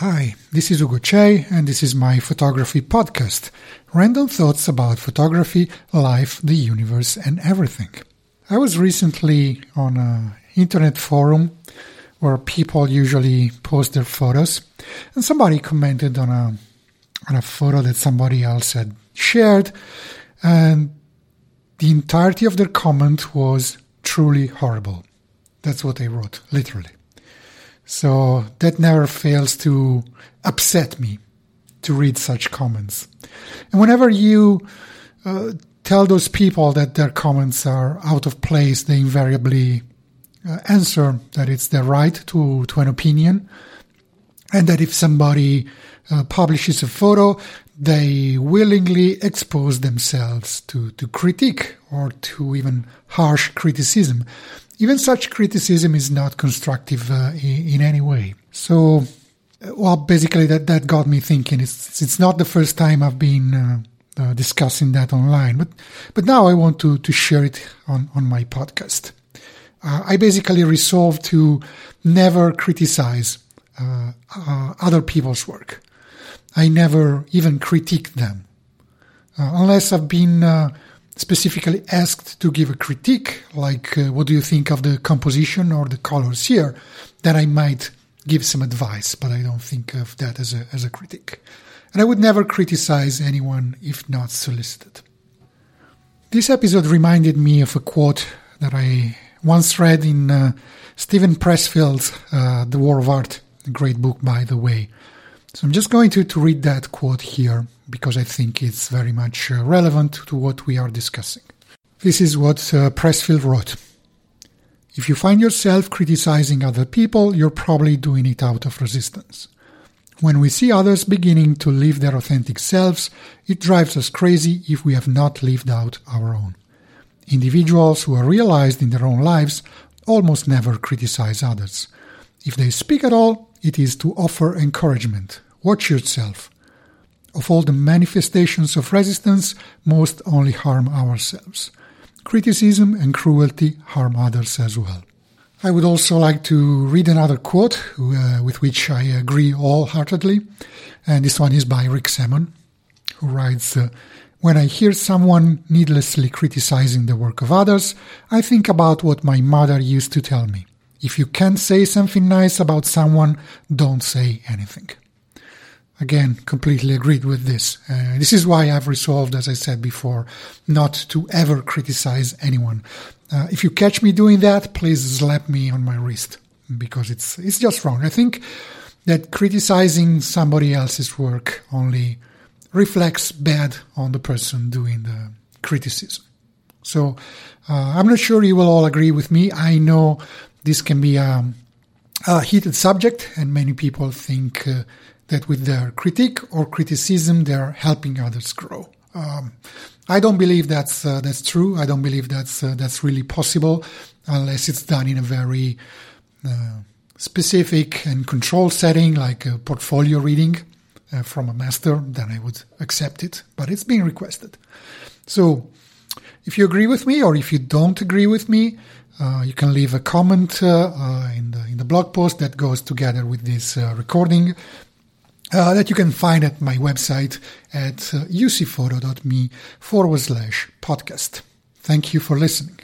Hi, this is Ugo Cei, and this is my photography podcast. Random thoughts about photography, life, the universe, and everything. I was recently on an internet forum where people usually post their photos, and somebody commented on a on a photo that somebody else had shared, and the entirety of their comment was truly horrible. That's what they wrote, literally. So that never fails to upset me to read such comments. And whenever you uh, tell those people that their comments are out of place, they invariably uh, answer that it's their right to, to an opinion and that if somebody uh, publishes a photo, they willingly expose themselves to, to critique or to even harsh criticism even such criticism is not constructive uh, in, in, any way. So, uh, well, basically, that, that got me thinking. It's it's not the first time I've been uh, uh, discussing that online, but but now I want to to share it on on my podcast. Uh, I basically resolved to never criticize uh, other people's work. I never even critique them unless I've been specifically asked to give a critique, like uh, what do you think of the composition or the colors here, then I might give some advice, but I don't think of that as a, as a critique. And I would never criticize anyone if not solicited. This episode reminded me of a quote that I once read in uh, Steven Pressfield's uh, The War of Art, great book, by the way. So I'm just going to, to read that quote here because I think it's very much uh, relevant to what we are discussing. This is what uh, Pressfield wrote. If you find yourself criticizing other people, you're probably doing it out of resistance. When we see others beginning to live their authentic selves, it drives us crazy if we have not lived out our own. Individuals who are realized in their own lives almost never criticize others. If they speak at all, it is to offer encouragement. Watch yourself. Of all the manifestations of resistance, most only harm ourselves. Criticism and cruelty harm others as well. I would also like to read another quote uh, with which I agree wholeheartedly, and this one is by Rick Sammon, who writes, uh, When I hear someone needlessly criticizing the work of others, I think about what my mother used to tell me. If you can't say something nice about someone, don't say anything. Again, completely agreed with this. Uh, this is why I've resolved, as I said before, not to ever criticize anyone. Uh, if you catch me doing that, please slap me on my wrist because it's it's just wrong. I think that criticizing somebody else's work only reflects bad on the person doing the criticism. So uh, I'm not sure you will all agree with me. I know this can be a, a heated subject, and many people think uh, that with their critique or criticism, they're helping others grow. Um, I don't believe that's uh, that's true. I don't believe that's uh, that's really possible unless it's done in a very uh, specific and controlled setting, like a portfolio reading uh, from a master. Then I would accept it, but it's being requested. So, if you agree with me or if you don't agree with me, uh, you can leave a comment uh, uh, in, the, in the blog post that goes together with this uh, recording uh, that you can find at my website at ucphoto.me forward slash podcast. Thank you for listening.